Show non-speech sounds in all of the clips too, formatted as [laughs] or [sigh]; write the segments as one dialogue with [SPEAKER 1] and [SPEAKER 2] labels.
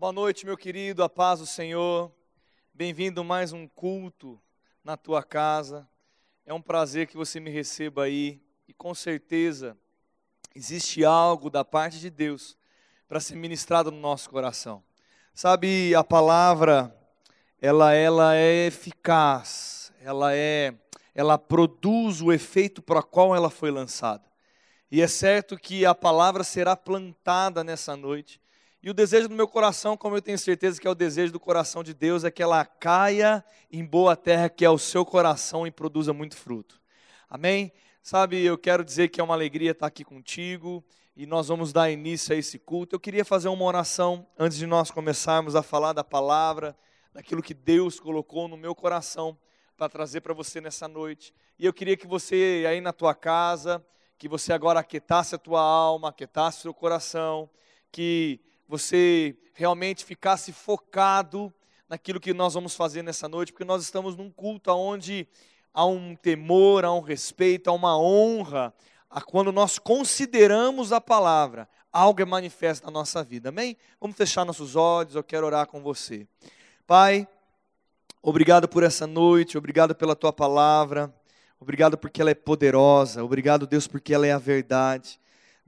[SPEAKER 1] Boa noite, meu querido, a paz do Senhor. Bem-vindo mais um culto na tua casa. É um prazer que você me receba aí e com certeza existe algo da parte de Deus para ser ministrado no nosso coração. Sabe, a palavra ela ela é eficaz, ela é ela produz o efeito para qual ela foi lançada. E é certo que a palavra será plantada nessa noite e o desejo do meu coração, como eu tenho certeza que é o desejo do coração de Deus, é que ela caia em boa terra, que é o seu coração e produza muito fruto. Amém? Sabe, eu quero dizer que é uma alegria estar aqui contigo e nós vamos dar início a esse culto. Eu queria fazer uma oração antes de nós começarmos a falar da palavra, daquilo que Deus colocou no meu coração para trazer para você nessa noite. E eu queria que você aí na tua casa, que você agora aquietasse a tua alma, aquietasse o seu coração, que você realmente ficasse focado naquilo que nós vamos fazer nessa noite, porque nós estamos num culto onde há um temor, há um respeito, há uma honra, a quando nós consideramos a palavra, algo é manifesto na nossa vida, amém? Vamos fechar nossos olhos, eu quero orar com você. Pai, obrigado por essa noite, obrigado pela tua palavra, obrigado porque ela é poderosa, obrigado, Deus, porque ela é a verdade.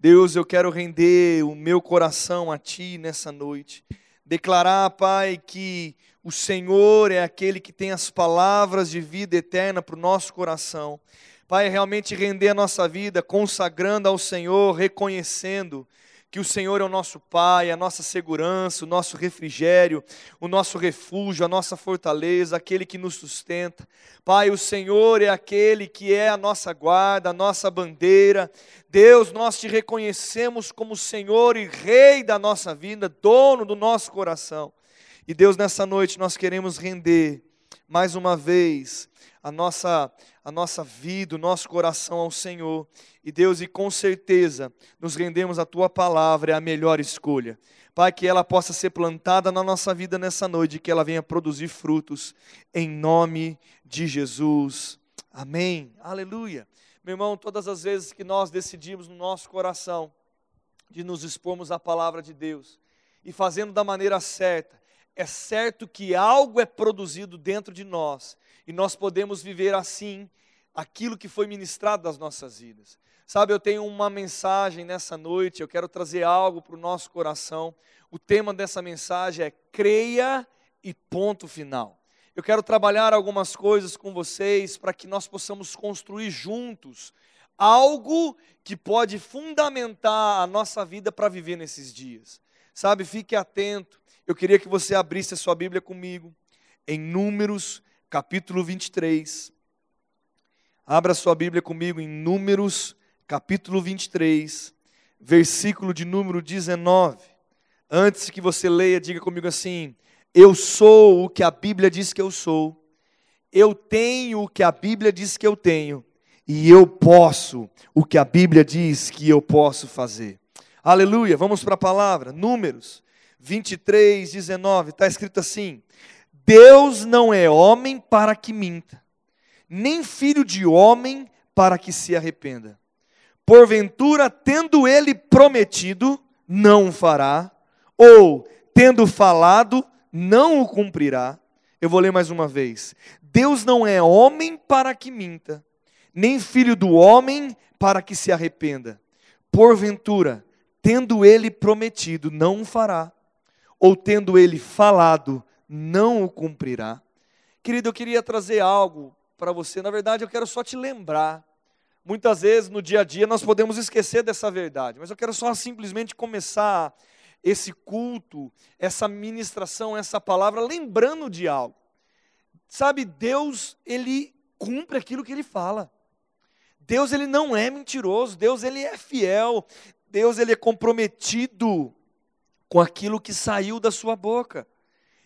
[SPEAKER 1] Deus, eu quero render o meu coração a Ti nessa noite. Declarar, Pai, que o Senhor é aquele que tem as palavras de vida eterna para o nosso coração. Pai, realmente render a nossa vida, consagrando ao Senhor, reconhecendo que o Senhor é o nosso Pai, a nossa segurança, o nosso refrigério, o nosso refúgio, a nossa fortaleza, aquele que nos sustenta. Pai, o Senhor é aquele que é a nossa guarda, a nossa bandeira. Deus, nós te reconhecemos como Senhor e Rei da nossa vida, dono do nosso coração. E Deus, nessa noite nós queremos render mais uma vez a nossa a nossa vida, o nosso coração ao Senhor. E Deus, e com certeza, nos rendemos a tua palavra, é a melhor escolha. Pai, que ela possa ser plantada na nossa vida nessa noite, que ela venha produzir frutos, em nome de Jesus. Amém. Aleluia. Meu irmão, todas as vezes que nós decidimos no nosso coração de nos expormos à palavra de Deus e fazendo da maneira certa, é certo que algo é produzido dentro de nós e nós podemos viver assim aquilo que foi ministrado das nossas vidas. Sabe, eu tenho uma mensagem nessa noite, eu quero trazer algo para o nosso coração. O tema dessa mensagem é creia e ponto final. Eu quero trabalhar algumas coisas com vocês para que nós possamos construir juntos algo que pode fundamentar a nossa vida para viver nesses dias. Sabe, fique atento. Eu queria que você abrisse a sua Bíblia comigo em Números capítulo 23. Abra sua Bíblia comigo em Números, capítulo 23, versículo de número 19. Antes que você leia, diga comigo assim: Eu sou o que a Bíblia diz que eu sou, eu tenho o que a Bíblia diz que eu tenho, e eu posso o que a Bíblia diz que eu posso fazer. Aleluia, vamos para a palavra, Números 23, 19, está escrito assim: Deus não é homem para que minta, nem filho de homem para que se arrependa. Porventura, tendo ele prometido, não o fará, ou tendo falado, não o cumprirá. Eu vou ler mais uma vez. Deus não é homem para que minta, nem filho do homem para que se arrependa. Porventura, tendo ele prometido, não o fará, ou tendo ele falado, não o cumprirá. Querido, eu queria trazer algo para você. Na verdade, eu quero só te lembrar. Muitas vezes no dia a dia nós podemos esquecer dessa verdade, mas eu quero só simplesmente começar esse culto, essa ministração, essa palavra, lembrando de algo. Sabe, Deus, ele cumpre aquilo que ele fala. Deus, ele não é mentiroso, Deus, ele é fiel, Deus, ele é comprometido com aquilo que saiu da sua boca.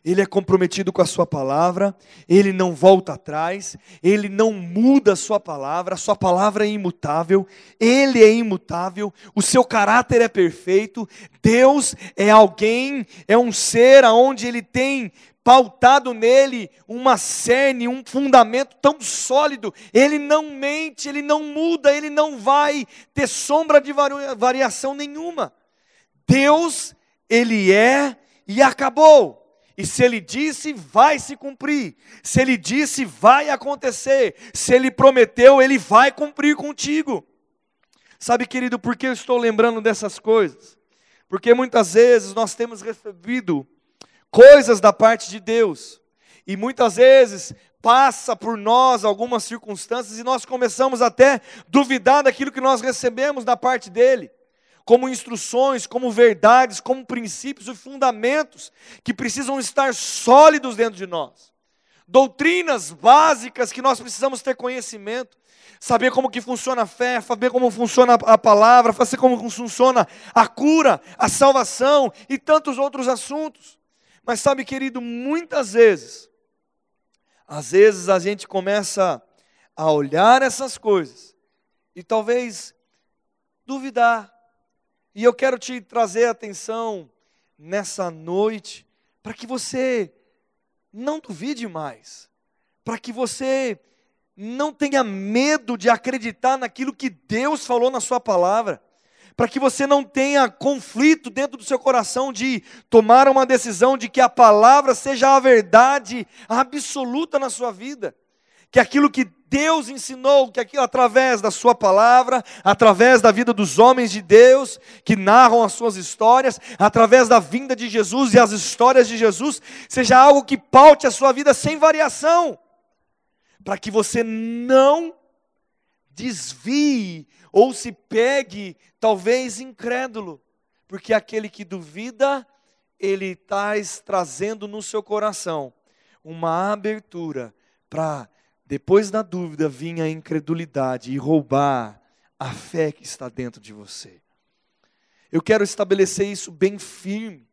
[SPEAKER 1] Ele é comprometido com a sua palavra, ele não volta atrás, ele não muda a sua palavra, a sua palavra é imutável, ele é imutável, o seu caráter é perfeito. Deus é alguém, é um ser aonde ele tem pautado nele uma cerne, um fundamento tão sólido. Ele não mente, ele não muda, ele não vai ter sombra de variação nenhuma. Deus, ele é e acabou. E se ele disse, vai se cumprir. Se ele disse, vai acontecer. Se ele prometeu, ele vai cumprir contigo. Sabe, querido, por que eu estou lembrando dessas coisas? Porque muitas vezes nós temos recebido coisas da parte de Deus, e muitas vezes passa por nós algumas circunstâncias e nós começamos até duvidar daquilo que nós recebemos da parte dele como instruções, como verdades, como princípios e fundamentos que precisam estar sólidos dentro de nós. Doutrinas básicas que nós precisamos ter conhecimento, saber como que funciona a fé, saber como funciona a palavra, saber como funciona a cura, a salvação e tantos outros assuntos. Mas sabe, querido, muitas vezes, às vezes a gente começa a olhar essas coisas e talvez duvidar, e eu quero te trazer atenção nessa noite para que você não duvide mais, para que você não tenha medo de acreditar naquilo que Deus falou na Sua palavra, para que você não tenha conflito dentro do seu coração de tomar uma decisão de que a palavra seja a verdade absoluta na sua vida que aquilo que Deus ensinou, que aquilo através da sua palavra, através da vida dos homens de Deus que narram as suas histórias, através da vinda de Jesus e as histórias de Jesus, seja algo que paute a sua vida sem variação, para que você não desvie ou se pegue, talvez incrédulo, porque aquele que duvida, ele está trazendo no seu coração uma abertura para depois da dúvida vinha a incredulidade e roubar a fé que está dentro de você. Eu quero estabelecer isso bem firme.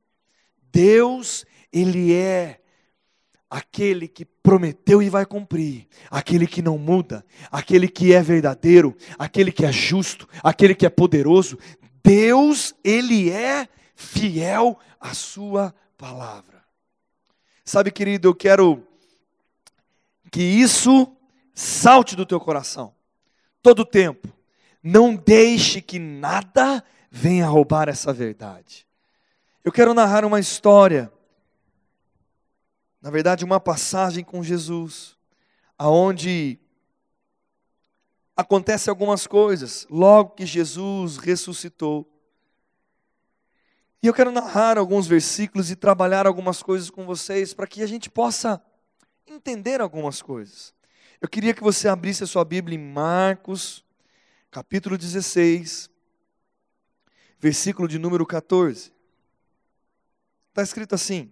[SPEAKER 1] Deus, Ele é aquele que prometeu e vai cumprir, aquele que não muda, aquele que é verdadeiro, aquele que é justo, aquele que é poderoso. Deus, Ele é fiel à Sua palavra. Sabe, querido, eu quero que isso salte do teu coração, todo o tempo. Não deixe que nada venha roubar essa verdade. Eu quero narrar uma história, na verdade, uma passagem com Jesus, aonde acontece algumas coisas logo que Jesus ressuscitou. E eu quero narrar alguns versículos e trabalhar algumas coisas com vocês para que a gente possa entender algumas coisas. Eu queria que você abrisse a sua Bíblia em Marcos, capítulo 16, versículo de número 14. Está escrito assim.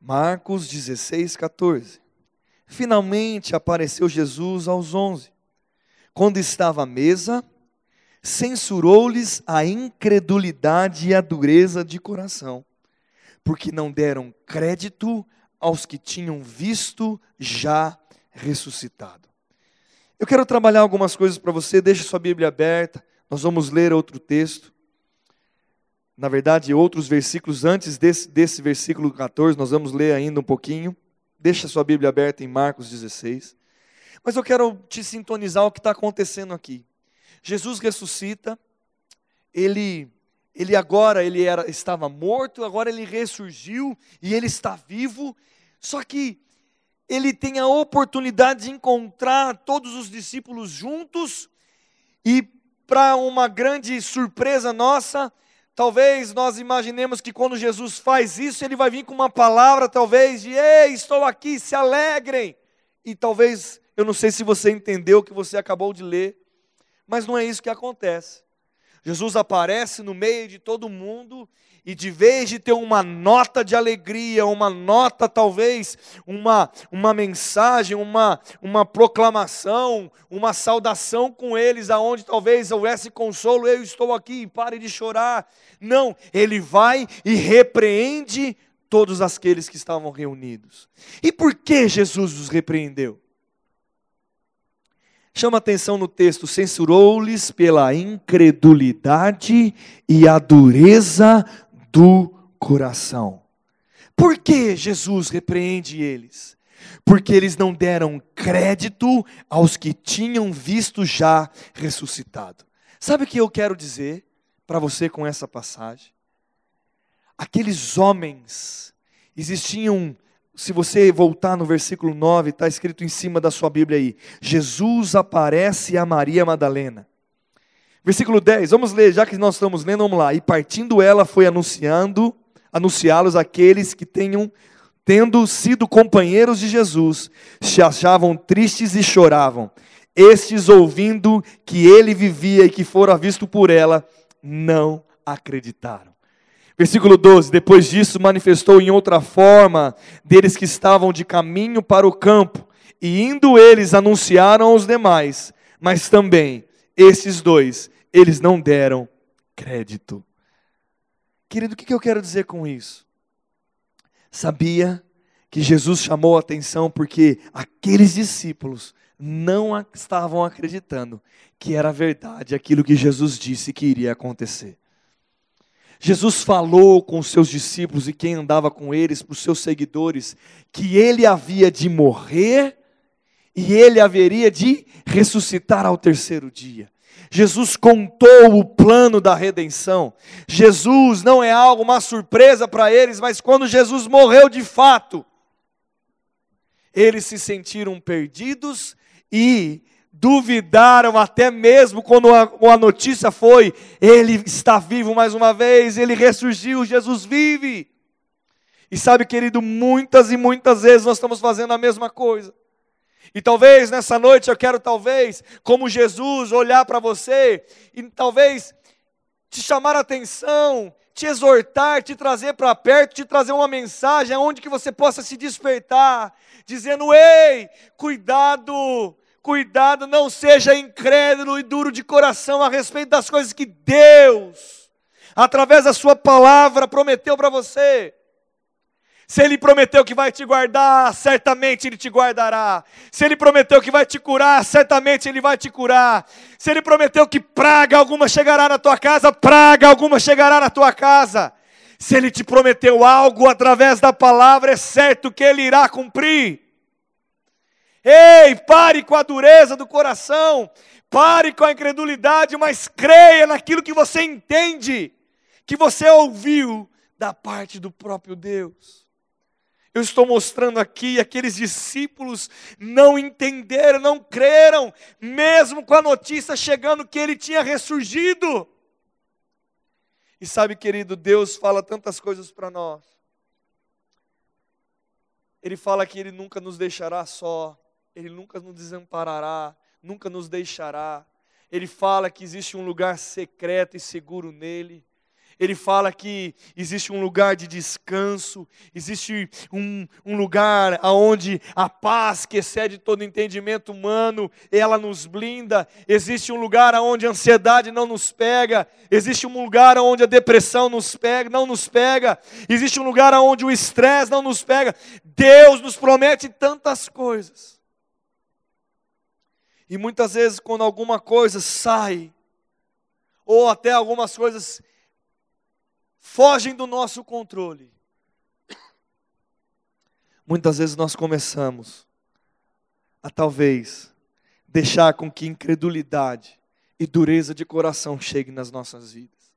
[SPEAKER 1] Marcos 16, 14. Finalmente apareceu Jesus aos onze. Quando estava à mesa, censurou-lhes a incredulidade e a dureza de coração, porque não deram crédito aos que tinham visto já ressuscitado. Eu quero trabalhar algumas coisas para você, deixe sua Bíblia aberta, nós vamos ler outro texto. Na verdade, outros versículos antes desse, desse versículo 14, nós vamos ler ainda um pouquinho. Deixa sua Bíblia aberta em Marcos 16. Mas eu quero te sintonizar o que está acontecendo aqui. Jesus ressuscita, ele ele agora ele era, estava morto, agora ele ressurgiu e ele está vivo só que ele tem a oportunidade de encontrar todos os discípulos juntos e para uma grande surpresa nossa, talvez nós imaginemos que quando Jesus faz isso, ele vai vir com uma palavra talvez de ei, estou aqui, se alegrem. E talvez, eu não sei se você entendeu o que você acabou de ler, mas não é isso que acontece. Jesus aparece no meio de todo mundo e de vez de ter uma nota de alegria, uma nota talvez, uma, uma mensagem, uma, uma proclamação, uma saudação com eles, aonde talvez houvesse consolo, eu estou aqui, pare de chorar. Não, ele vai e repreende todos aqueles que estavam reunidos. E por que Jesus os repreendeu? Chama atenção no texto: censurou-lhes pela incredulidade e a dureza do coração. Por que Jesus repreende eles? Porque eles não deram crédito aos que tinham visto já ressuscitado. Sabe o que eu quero dizer para você com essa passagem? aqueles homens existiam se você voltar no versículo 9, está escrito em cima da sua Bíblia aí: Jesus aparece a Maria Madalena. Versículo 10, vamos ler, já que nós estamos lendo, vamos lá. E partindo ela foi anunciando, anunciá-los aqueles que tenham, tendo sido companheiros de Jesus, se achavam tristes e choravam. Estes, ouvindo que ele vivia e que fora visto por ela, não acreditaram. Versículo 12: Depois disso, manifestou em outra forma deles que estavam de caminho para o campo, e indo eles anunciaram aos demais, mas também esses dois, eles não deram crédito. Querido, o que eu quero dizer com isso? Sabia que Jesus chamou a atenção porque aqueles discípulos não estavam acreditando que era verdade aquilo que Jesus disse que iria acontecer. Jesus falou com os seus discípulos e quem andava com eles, para os seus seguidores, que ele havia de morrer e ele haveria de ressuscitar ao terceiro dia. Jesus contou o plano da redenção. Jesus não é algo, uma surpresa para eles, mas quando Jesus morreu de fato, eles se sentiram perdidos e duvidaram até mesmo quando a, a, notícia foi: ele está vivo mais uma vez, ele ressurgiu, Jesus vive. E sabe, querido, muitas e muitas vezes nós estamos fazendo a mesma coisa. E talvez nessa noite eu quero, talvez, como Jesus, olhar para você e talvez te chamar a atenção, te exortar, te trazer para perto, te trazer uma mensagem onde que você possa se despertar, dizendo: ei, cuidado, Cuidado, não seja incrédulo e duro de coração a respeito das coisas que Deus, através da Sua palavra, prometeu para você. Se Ele prometeu que vai te guardar, certamente Ele te guardará. Se Ele prometeu que vai te curar, certamente Ele vai te curar. Se Ele prometeu que praga alguma chegará na tua casa, praga alguma chegará na tua casa. Se Ele te prometeu algo através da palavra, é certo que Ele irá cumprir. Ei, pare com a dureza do coração, pare com a incredulidade, mas creia naquilo que você entende, que você ouviu da parte do próprio Deus. Eu estou mostrando aqui, aqueles discípulos não entenderam, não creram, mesmo com a notícia chegando que ele tinha ressurgido. E sabe, querido, Deus fala tantas coisas para nós. Ele fala que Ele nunca nos deixará só. Ele nunca nos desamparará, nunca nos deixará. Ele fala que existe um lugar secreto e seguro nele. Ele fala que existe um lugar de descanso, existe um, um lugar onde a paz que excede todo entendimento humano, ela nos blinda. Existe um lugar onde a ansiedade não nos pega, existe um lugar onde a depressão nos pega, não nos pega. Existe um lugar onde o estresse não nos pega. Deus nos promete tantas coisas. E muitas vezes, quando alguma coisa sai, ou até algumas coisas fogem do nosso controle, muitas vezes nós começamos a talvez deixar com que incredulidade e dureza de coração cheguem nas nossas vidas.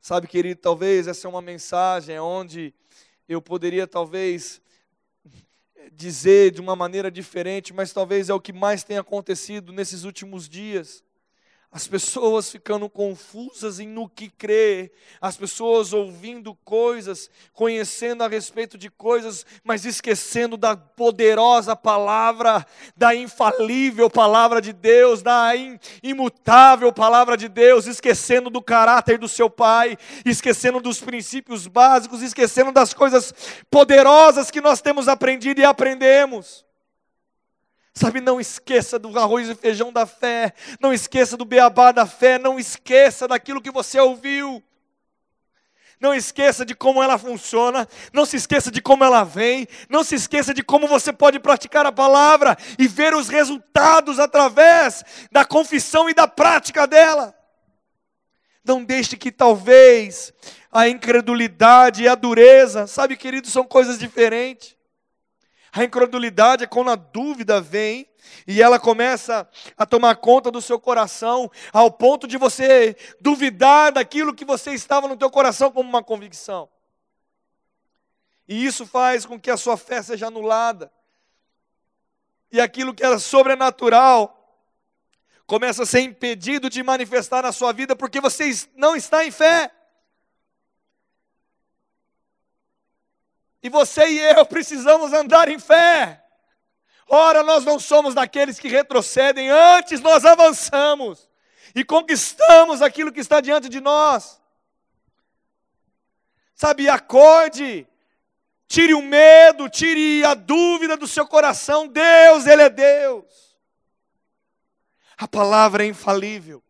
[SPEAKER 1] Sabe, querido, talvez essa é uma mensagem onde eu poderia talvez dizer de uma maneira diferente, mas talvez é o que mais tem acontecido nesses últimos dias as pessoas ficando confusas em no que crer, as pessoas ouvindo coisas, conhecendo a respeito de coisas, mas esquecendo da poderosa palavra, da infalível palavra de Deus, da imutável palavra de Deus, esquecendo do caráter do seu Pai, esquecendo dos princípios básicos, esquecendo das coisas poderosas que nós temos aprendido e aprendemos. Sabe, não esqueça do arroz e feijão da fé, não esqueça do beabá da fé, não esqueça daquilo que você ouviu. Não esqueça de como ela funciona, não se esqueça de como ela vem, não se esqueça de como você pode praticar a palavra e ver os resultados através da confissão e da prática dela. Não deixe que talvez a incredulidade e a dureza, sabe, querido, são coisas diferentes. A incredulidade é quando a dúvida vem E ela começa a tomar conta do seu coração, ao ponto de você duvidar daquilo que você estava no teu coração como uma convicção. E isso faz com que a sua fé seja anulada. E aquilo que era sobrenatural começa a ser impedido de manifestar na sua vida porque você não está em fé. E você e eu precisamos andar em fé. Ora, nós não somos daqueles que retrocedem, antes nós avançamos e conquistamos aquilo que está diante de nós. Sabe, acorde, tire o medo, tire a dúvida do seu coração. Deus, Ele é Deus. A palavra é infalível.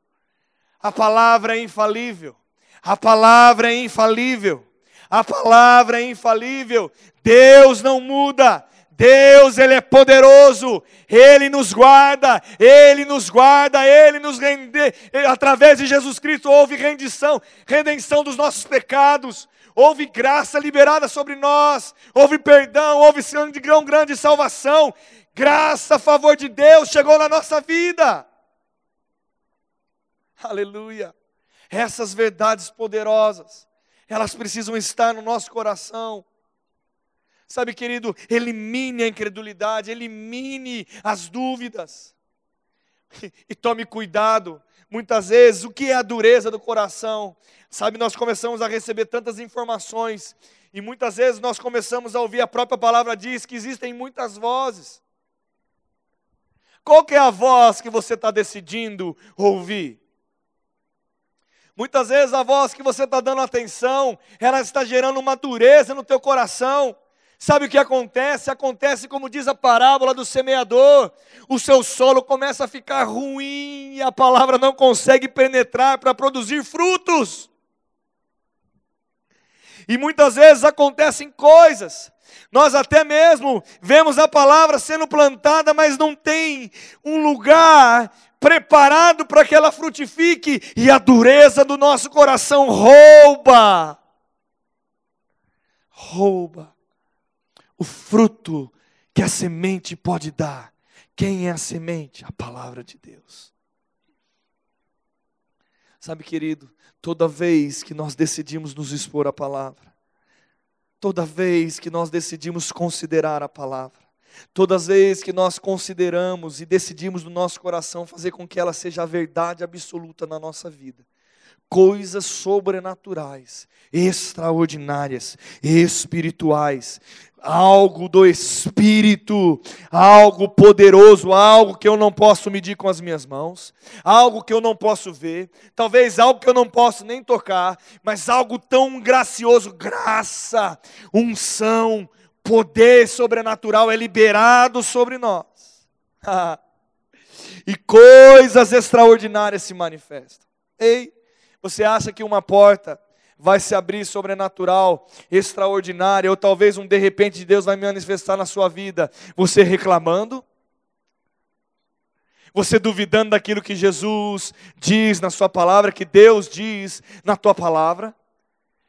[SPEAKER 1] A palavra é infalível. A palavra é infalível. A palavra é infalível. Deus não muda. Deus, Ele é poderoso, Ele nos guarda, Ele nos guarda, Ele nos rende, através de Jesus Cristo houve rendição, redenção dos nossos pecados, houve graça liberada sobre nós, houve perdão, houve de grão grande salvação, graça, favor de Deus chegou na nossa vida. Aleluia. Essas verdades poderosas, elas precisam estar no nosso coração. Sabe, querido, elimine a incredulidade, elimine as dúvidas. E tome cuidado. Muitas vezes, o que é a dureza do coração? Sabe, nós começamos a receber tantas informações e muitas vezes nós começamos a ouvir a própria palavra diz que existem muitas vozes. Qual que é a voz que você está decidindo ouvir? Muitas vezes a voz que você está dando atenção, ela está gerando uma dureza no teu coração. Sabe o que acontece? Acontece como diz a parábola do semeador: o seu solo começa a ficar ruim e a palavra não consegue penetrar para produzir frutos. E muitas vezes acontecem coisas, nós até mesmo vemos a palavra sendo plantada, mas não tem um lugar preparado para que ela frutifique, e a dureza do nosso coração rouba. Rouba o fruto que a semente pode dar. Quem é a semente? A palavra de Deus. Sabe, querido, toda vez que nós decidimos nos expor à palavra, toda vez que nós decidimos considerar a palavra, Todas as vezes que nós consideramos e decidimos no nosso coração fazer com que ela seja a verdade absoluta na nossa vida, coisas sobrenaturais, extraordinárias, espirituais, algo do Espírito, algo poderoso, algo que eu não posso medir com as minhas mãos, algo que eu não posso ver, talvez algo que eu não posso nem tocar, mas algo tão gracioso graça, unção, poder sobrenatural é liberado sobre nós. [laughs] e coisas extraordinárias se manifestam. Ei, você acha que uma porta vai se abrir sobrenatural, extraordinária, ou talvez um de repente de Deus vai manifestar na sua vida, você reclamando? Você duvidando daquilo que Jesus diz na sua palavra, que Deus diz na tua palavra?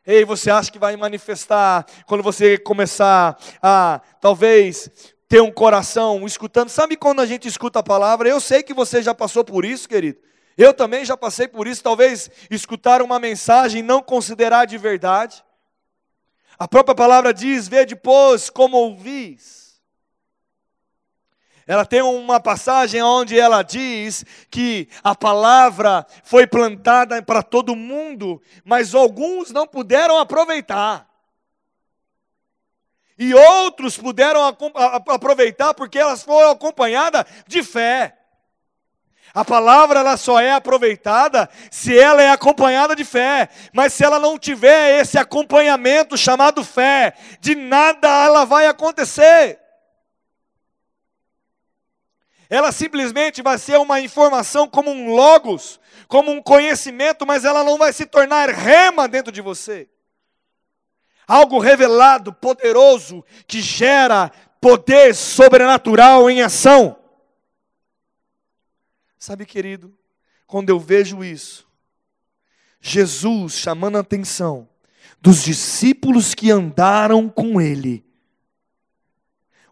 [SPEAKER 1] Ei, você acha que vai manifestar quando você começar a, talvez, ter um coração escutando? Sabe quando a gente escuta a palavra? Eu sei que você já passou por isso, querido. Eu também já passei por isso. Talvez escutar uma mensagem e não considerar de verdade. A própria palavra diz: Vê depois como ouvis. Ela tem uma passagem onde ela diz que a palavra foi plantada para todo mundo, mas alguns não puderam aproveitar. E outros puderam aproveitar porque elas foram acompanhadas de fé. A palavra ela só é aproveitada se ela é acompanhada de fé, mas se ela não tiver esse acompanhamento chamado fé, de nada ela vai acontecer ela simplesmente vai ser uma informação como um logos, como um conhecimento, mas ela não vai se tornar rema dentro de você. Algo revelado, poderoso, que gera poder sobrenatural em ação. Sabe, querido, quando eu vejo isso, Jesus chamando a atenção dos discípulos que andaram com ele.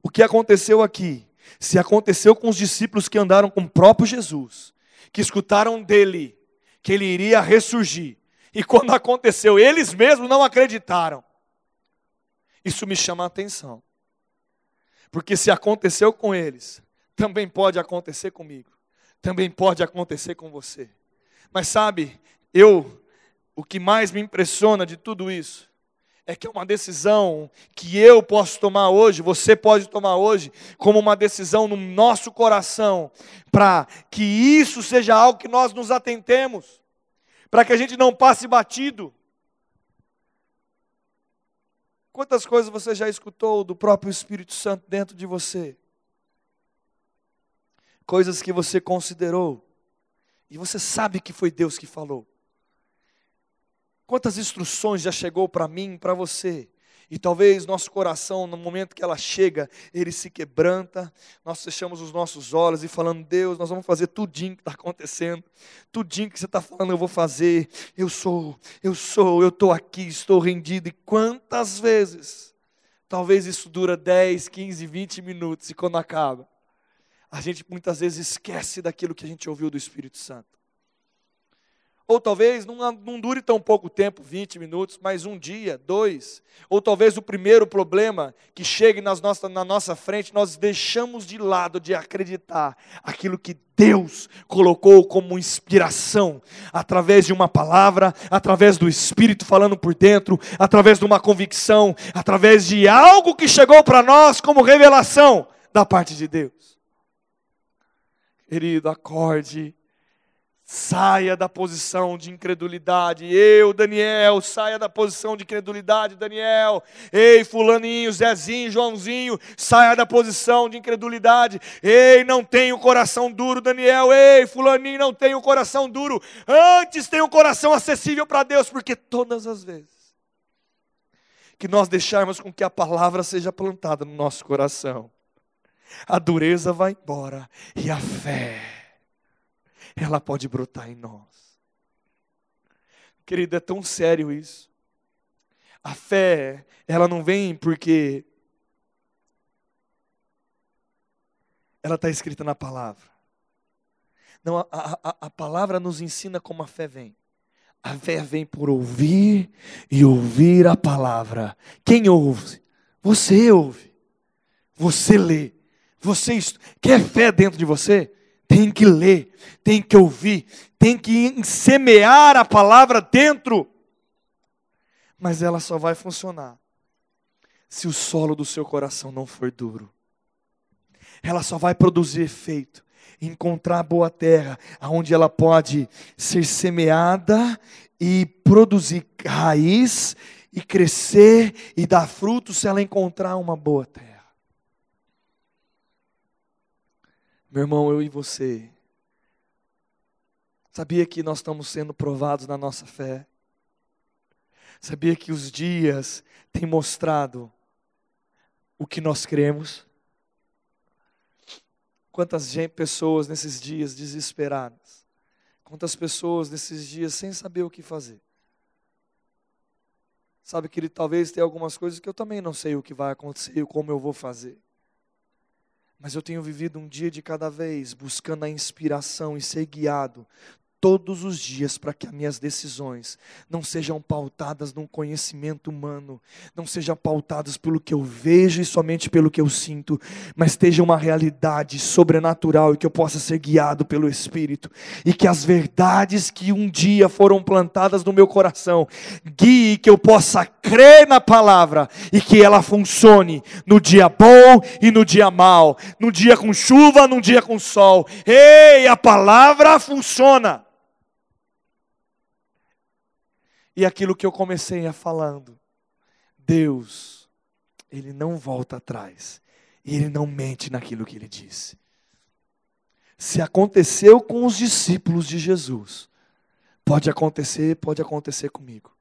[SPEAKER 1] O que aconteceu aqui? Se aconteceu com os discípulos que andaram com o próprio Jesus, que escutaram dele que ele iria ressurgir, e quando [laughs] aconteceu, eles mesmos não acreditaram. Isso me chama a atenção. Porque se aconteceu com eles, também pode acontecer comigo. Também pode acontecer com você. Mas sabe, eu, o que mais me impressiona de tudo isso, é que é uma decisão que eu posso tomar hoje, você pode tomar hoje, como uma decisão no nosso coração, para que isso seja algo que nós nos atentemos, para que a gente não passe batido. Quantas coisas você já escutou do próprio Espírito Santo dentro de você? Coisas que você considerou, e você sabe que foi Deus que falou. Quantas instruções já chegou para mim, para você? E talvez nosso coração, no momento que ela chega, ele se quebranta, nós fechamos os nossos olhos e falando, Deus, nós vamos fazer tudinho que está acontecendo, tudinho que você está falando eu vou fazer, eu sou, eu sou, eu estou aqui, estou rendido. E quantas vezes, talvez isso dura 10, 15, 20 minutos, e quando acaba, a gente muitas vezes esquece daquilo que a gente ouviu do Espírito Santo. Ou talvez não, não dure tão pouco tempo 20 minutos, mas um dia, dois. Ou talvez o primeiro problema que chegue nas nossa, na nossa frente, nós deixamos de lado de acreditar aquilo que Deus colocou como inspiração, através de uma palavra, através do Espírito falando por dentro, através de uma convicção, através de algo que chegou para nós como revelação da parte de Deus. Querido, acorde Saia da posição de incredulidade. Eu, Daniel, saia da posição de incredulidade, Daniel. Ei, fulaninho, Zezinho, Joãozinho, saia da posição de incredulidade. Ei, não tenha o coração duro, Daniel. Ei, fulaninho, não tenha o coração duro. Antes tenha o coração acessível para Deus, porque todas as vezes que nós deixarmos com que a palavra seja plantada no nosso coração, a dureza vai embora e a fé ela pode brotar em nós. Querido, é tão sério isso. A fé, ela não vem porque ela está escrita na palavra. Não, a, a, a palavra nos ensina como a fé vem. A fé vem por ouvir e ouvir a palavra. Quem ouve? Você ouve. Você lê. Você quer fé dentro de você? tem que ler, tem que ouvir, tem que semear a palavra dentro. Mas ela só vai funcionar se o solo do seu coração não for duro. Ela só vai produzir efeito, encontrar boa terra, aonde ela pode ser semeada e produzir raiz e crescer e dar frutos se ela encontrar uma boa terra. Meu irmão, eu e você, sabia que nós estamos sendo provados na nossa fé? Sabia que os dias têm mostrado o que nós cremos? Quantas pessoas nesses dias desesperadas? Quantas pessoas nesses dias sem saber o que fazer? Sabe que ele talvez tenha algumas coisas que eu também não sei o que vai acontecer, como eu vou fazer. Mas eu tenho vivido um dia de cada vez, buscando a inspiração e ser guiado todos os dias para que as minhas decisões não sejam pautadas num conhecimento humano, não sejam pautadas pelo que eu vejo e somente pelo que eu sinto, mas esteja uma realidade sobrenatural e que eu possa ser guiado pelo Espírito e que as verdades que um dia foram plantadas no meu coração guie que eu possa crer na palavra e que ela funcione no dia bom e no dia mal, no dia com chuva, no dia com sol. Ei, a palavra funciona. E aquilo que eu comecei a falando, Deus, Ele não volta atrás. E Ele não mente naquilo que Ele disse. Se aconteceu com os discípulos de Jesus, pode acontecer, pode acontecer comigo.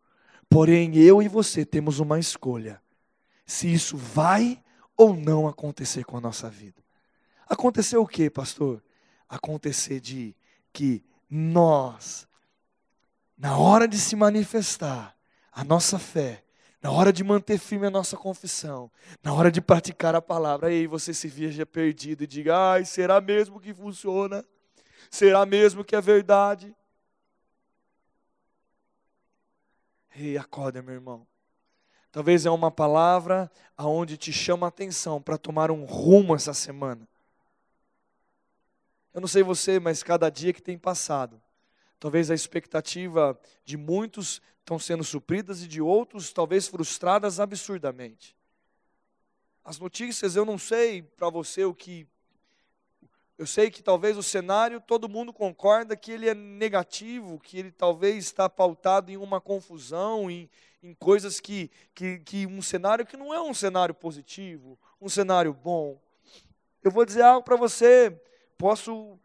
[SPEAKER 1] Porém, eu e você temos uma escolha: se isso vai ou não acontecer com a nossa vida. Aconteceu o que, pastor? Acontecer de que nós na hora de se manifestar a nossa fé, na hora de manter firme a nossa confissão, na hora de praticar a palavra, aí você se veja perdido e diga: ai, será mesmo que funciona? Será mesmo que é verdade? Ei, acorda, meu irmão. Talvez é uma palavra aonde te chama a atenção para tomar um rumo essa semana. Eu não sei você, mas cada dia que tem passado, talvez a expectativa de muitos estão sendo supridas e de outros talvez frustradas absurdamente. As notícias, eu não sei para você o que eu sei que talvez o cenário todo mundo concorda que ele é negativo, que ele talvez está pautado em uma confusão, em, em coisas que, que, que um cenário que não é um cenário positivo, um cenário bom. Eu vou dizer algo para você. Posso,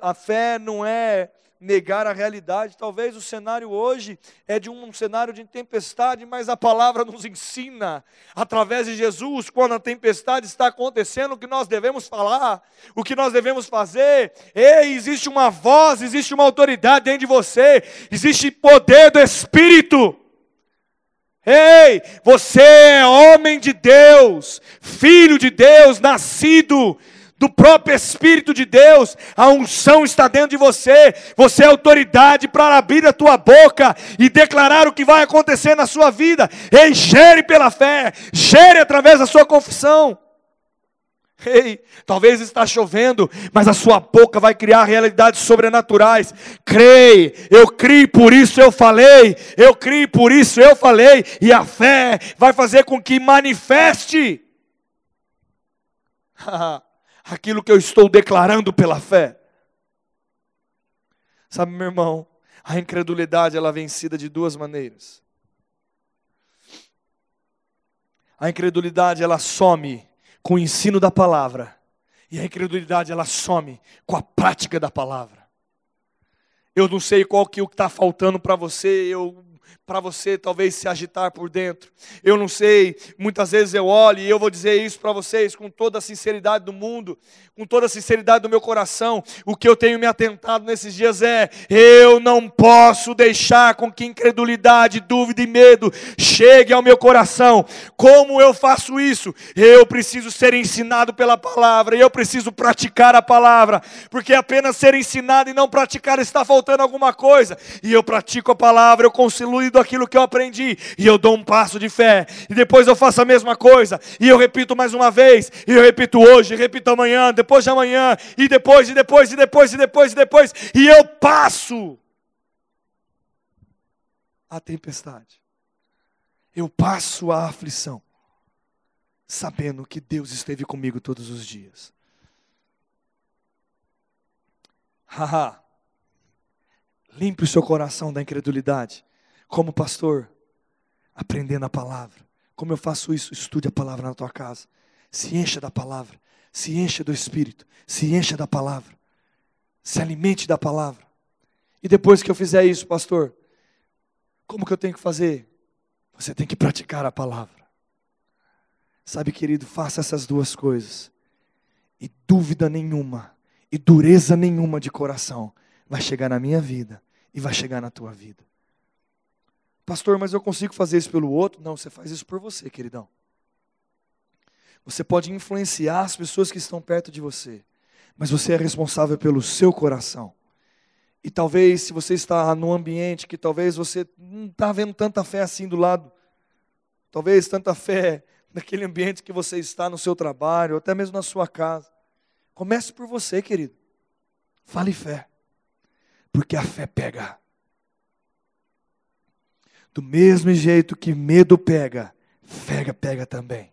[SPEAKER 1] a fé não é negar a realidade. Talvez o cenário hoje é de um cenário de tempestade, mas a palavra [laughs] nos ensina, através de Jesus, quando a tempestade está acontecendo, o que nós devemos falar, o que nós devemos fazer. Ei, existe uma voz, existe uma autoridade dentro de você, existe poder do Espírito. Ei, você é homem de Deus, filho de Deus, nascido do próprio Espírito de Deus, a unção está dentro de você, você é autoridade para abrir a tua boca e declarar o que vai acontecer na sua vida. Ei, gere pela fé, gere através da sua confissão. Ei, talvez está chovendo, mas a sua boca vai criar realidades sobrenaturais. Creia, eu criei, por isso eu falei, eu criei, por isso eu falei, e a fé vai fazer com que manifeste. [laughs] aquilo que eu estou declarando pela fé. Sabe, meu irmão, a incredulidade ela é vencida de duas maneiras. A incredulidade ela some com o ensino da palavra e a incredulidade ela some com a prática da palavra. Eu não sei qual que o que está faltando para você, eu para você talvez se agitar por dentro. Eu não sei, muitas vezes eu olho e eu vou dizer isso para vocês com toda a sinceridade do mundo, com toda a sinceridade do meu coração. O que eu tenho me atentado nesses dias é: eu não posso deixar com que incredulidade, dúvida e medo chegue ao meu coração. Como eu faço isso? Eu preciso ser ensinado pela palavra, eu preciso praticar a palavra, porque apenas ser ensinado e não praticar está faltando alguma coisa. E eu pratico a palavra, eu consigo concluído aquilo que eu aprendi, e eu dou um passo de fé, e depois eu faço a mesma coisa, e eu repito mais uma vez, e eu repito hoje, repito amanhã, depois de amanhã, e depois, e depois, e depois, e depois, e depois, e eu passo a tempestade, eu passo a aflição, sabendo que Deus esteve comigo todos os dias. Haha. Limpe o seu coração da incredulidade como pastor, aprendendo a palavra. Como eu faço isso? Estude a palavra na tua casa. Se encha da palavra. Se encha do Espírito. Se encha da palavra. Se alimente da palavra. E depois que eu fizer isso, pastor, como que eu tenho que fazer? Você tem que praticar a palavra. Sabe, querido, faça essas duas coisas. E dúvida nenhuma, e dureza nenhuma de coração vai chegar na minha vida e vai chegar na tua vida. Pastor, mas eu consigo fazer isso pelo outro? Não, você faz isso por você, queridão. Você pode influenciar as pessoas que estão perto de você, mas você é responsável pelo seu coração. E talvez, se você está num ambiente que talvez você não está vendo tanta fé assim do lado, talvez tanta fé [laughs] naquele ambiente que você está no seu trabalho, ou até mesmo na sua casa. Comece por você, querido. Fale fé, porque a fé pega. Do mesmo jeito que medo pega, fé pega também.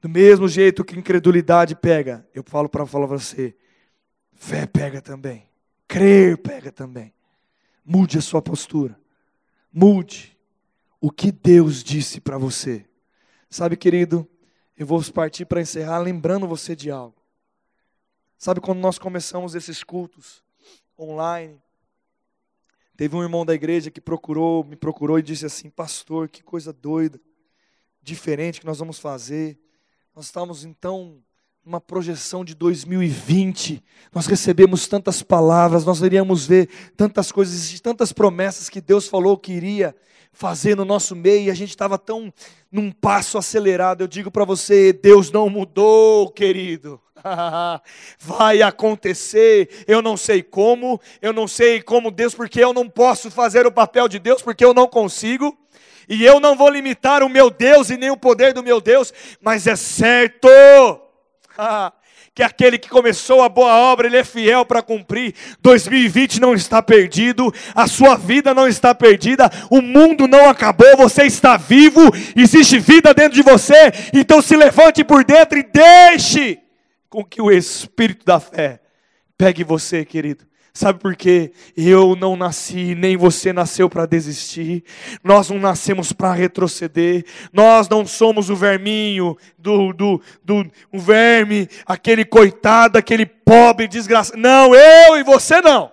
[SPEAKER 1] Do mesmo jeito que incredulidade pega, eu falo para falar você, fé pega também. Crer pega também. Mude a sua postura. Mude o que Deus disse para você. Sabe, querido, eu vou partir para encerrar lembrando você de algo. Sabe quando nós começamos esses cultos online, Teve um irmão da igreja que procurou, me procurou e disse assim: Pastor, que coisa doida, diferente que nós vamos fazer. Nós estamos então numa projeção de 2020. Nós recebemos tantas palavras, nós iríamos ver tantas coisas, tantas promessas que Deus falou que iria fazer no nosso meio, a gente estava tão num passo acelerado. Eu digo para você, Deus não mudou, querido. [laughs] Vai acontecer, eu não sei como, eu não sei como Deus, porque eu não posso fazer o papel de Deus, porque eu não consigo, e eu não vou limitar o meu Deus e nem o poder do meu Deus, mas é certo [laughs] que aquele que começou a boa obra, ele é fiel para cumprir. 2020 não está perdido, a sua vida não está perdida, o mundo não acabou, você está vivo, existe vida dentro de você, então se levante por dentro e deixe com que o espírito da fé pegue você, querido. Sabe por quê? Eu não nasci, nem você nasceu para desistir. Nós não nascemos para retroceder. Nós não somos o verminho do, do, do o verme, aquele coitado, aquele pobre desgraçado. Não, eu e você não.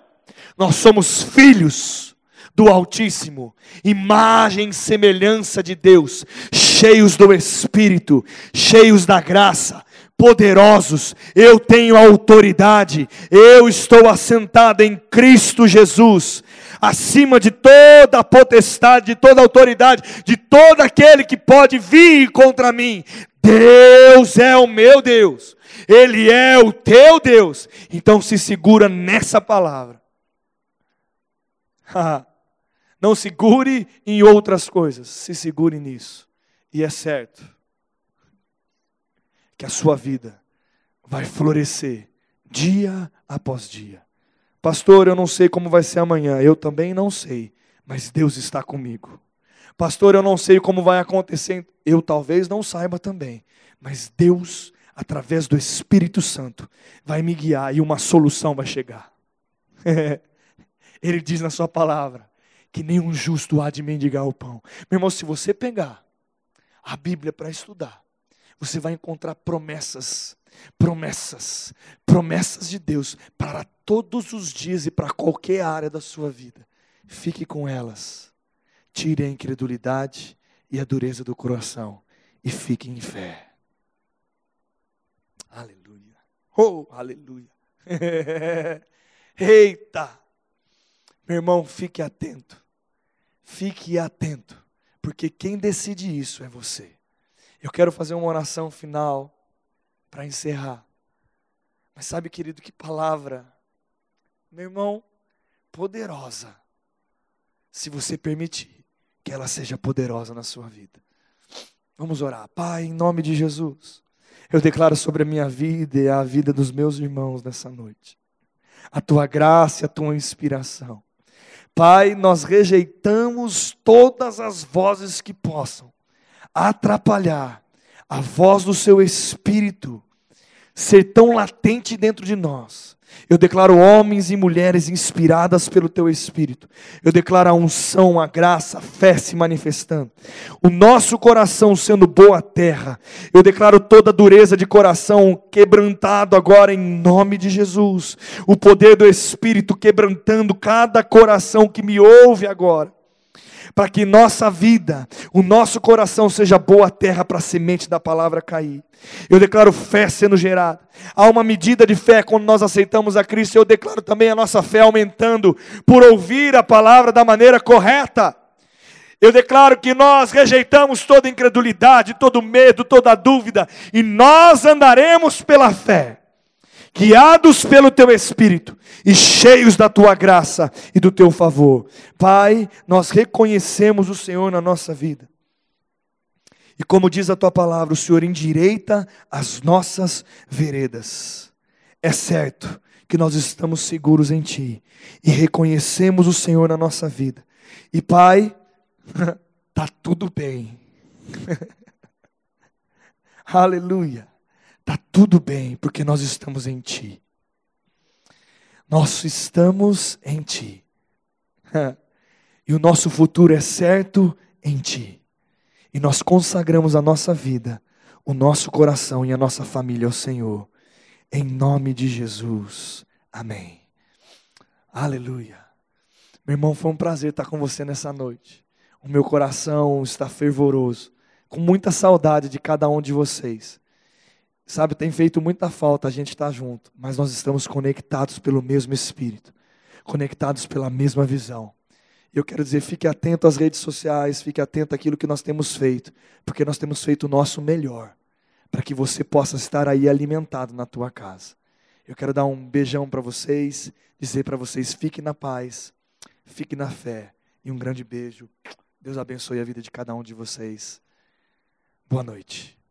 [SPEAKER 1] Nós somos filhos do Altíssimo, imagem e semelhança de Deus, cheios do Espírito, cheios da graça poderosos, eu tenho autoridade, eu estou assentado em Cristo Jesus, acima de toda a potestade, de toda a autoridade, de todo aquele que pode vir contra mim. Deus é o meu Deus, Ele é o teu Deus. Então se segura nessa palavra. [laughs] Não segure em outras coisas, se segure nisso. E é certo que a sua vida vai florescer dia após dia. Pastor, eu não sei como vai ser amanhã, eu também não sei, mas Deus está comigo. Pastor, eu não sei como vai acontecer, eu talvez não saiba também, mas Deus, através do Espírito Santo, vai me guiar e uma solução vai chegar. [laughs] Ele diz na sua palavra que nenhum justo há de mendigar o pão. Meu irmão, se você pegar a Bíblia para estudar, você vai encontrar promessas, promessas, promessas de Deus para todos os dias e para qualquer área da sua vida. Fique com elas. Tire a incredulidade e a dureza do coração e fique em fé. Aleluia. Oh, aleluia. [laughs] Eita! Meu irmão, fique atento. Fique atento, porque quem decide isso é você. Eu quero fazer uma oração final para encerrar. Mas sabe, querido, que palavra, meu irmão, poderosa. Se você permitir que ela seja poderosa na sua vida. Vamos orar. Pai, em nome de Jesus, eu declaro sobre a minha vida e a vida dos meus irmãos nessa noite. A tua graça e a tua inspiração. Pai, nós rejeitamos todas as vozes que possam atrapalhar a voz do seu espírito ser tão latente dentro de nós. Eu declaro homens e mulheres inspiradas pelo teu espírito. Eu declaro a unção, a graça, a fé se manifestando. O nosso coração sendo boa terra. Eu declaro toda dureza de coração quebrantado agora em nome de Jesus. O poder do espírito quebrantando cada coração que me ouve agora para que nossa vida, o nosso coração seja boa terra para a semente da palavra cair. Eu declaro fé sendo gerada. Há uma medida de fé quando nós aceitamos a Cristo. Eu declaro também a nossa fé aumentando por ouvir a palavra da maneira correta. Eu declaro que nós rejeitamos toda incredulidade, todo medo, toda dúvida, e nós andaremos pela fé guiados pelo teu espírito e cheios da tua graça e do teu favor. Pai, nós reconhecemos o Senhor na nossa vida. E como diz a tua palavra, o Senhor endireita as nossas veredas. É certo que nós estamos seguros em ti e reconhecemos o Senhor na nossa vida. E Pai, [laughs] tá tudo bem. [laughs] Aleluia. Tudo bem, porque nós estamos em Ti. Nós estamos em Ti. [laughs] e o nosso futuro é certo em Ti. E nós consagramos a nossa vida, o nosso coração e a nossa família ao Senhor. Em nome de Jesus. Amém. Aleluia. Meu irmão, foi um prazer estar com você nessa noite. O meu coração está fervoroso, com muita saudade de cada um de vocês. Sabe, tem feito muita falta a gente estar junto, mas nós estamos conectados pelo mesmo Espírito, conectados pela mesma visão. Eu quero dizer, fique atento às redes sociais, fique atento àquilo que nós temos feito, porque nós temos feito o nosso melhor, para que você possa estar aí alimentado na tua casa. Eu quero dar um beijão para vocês, dizer para vocês, fique na paz, fique na fé, e um grande beijo. Deus abençoe a vida de cada um de vocês. Boa noite.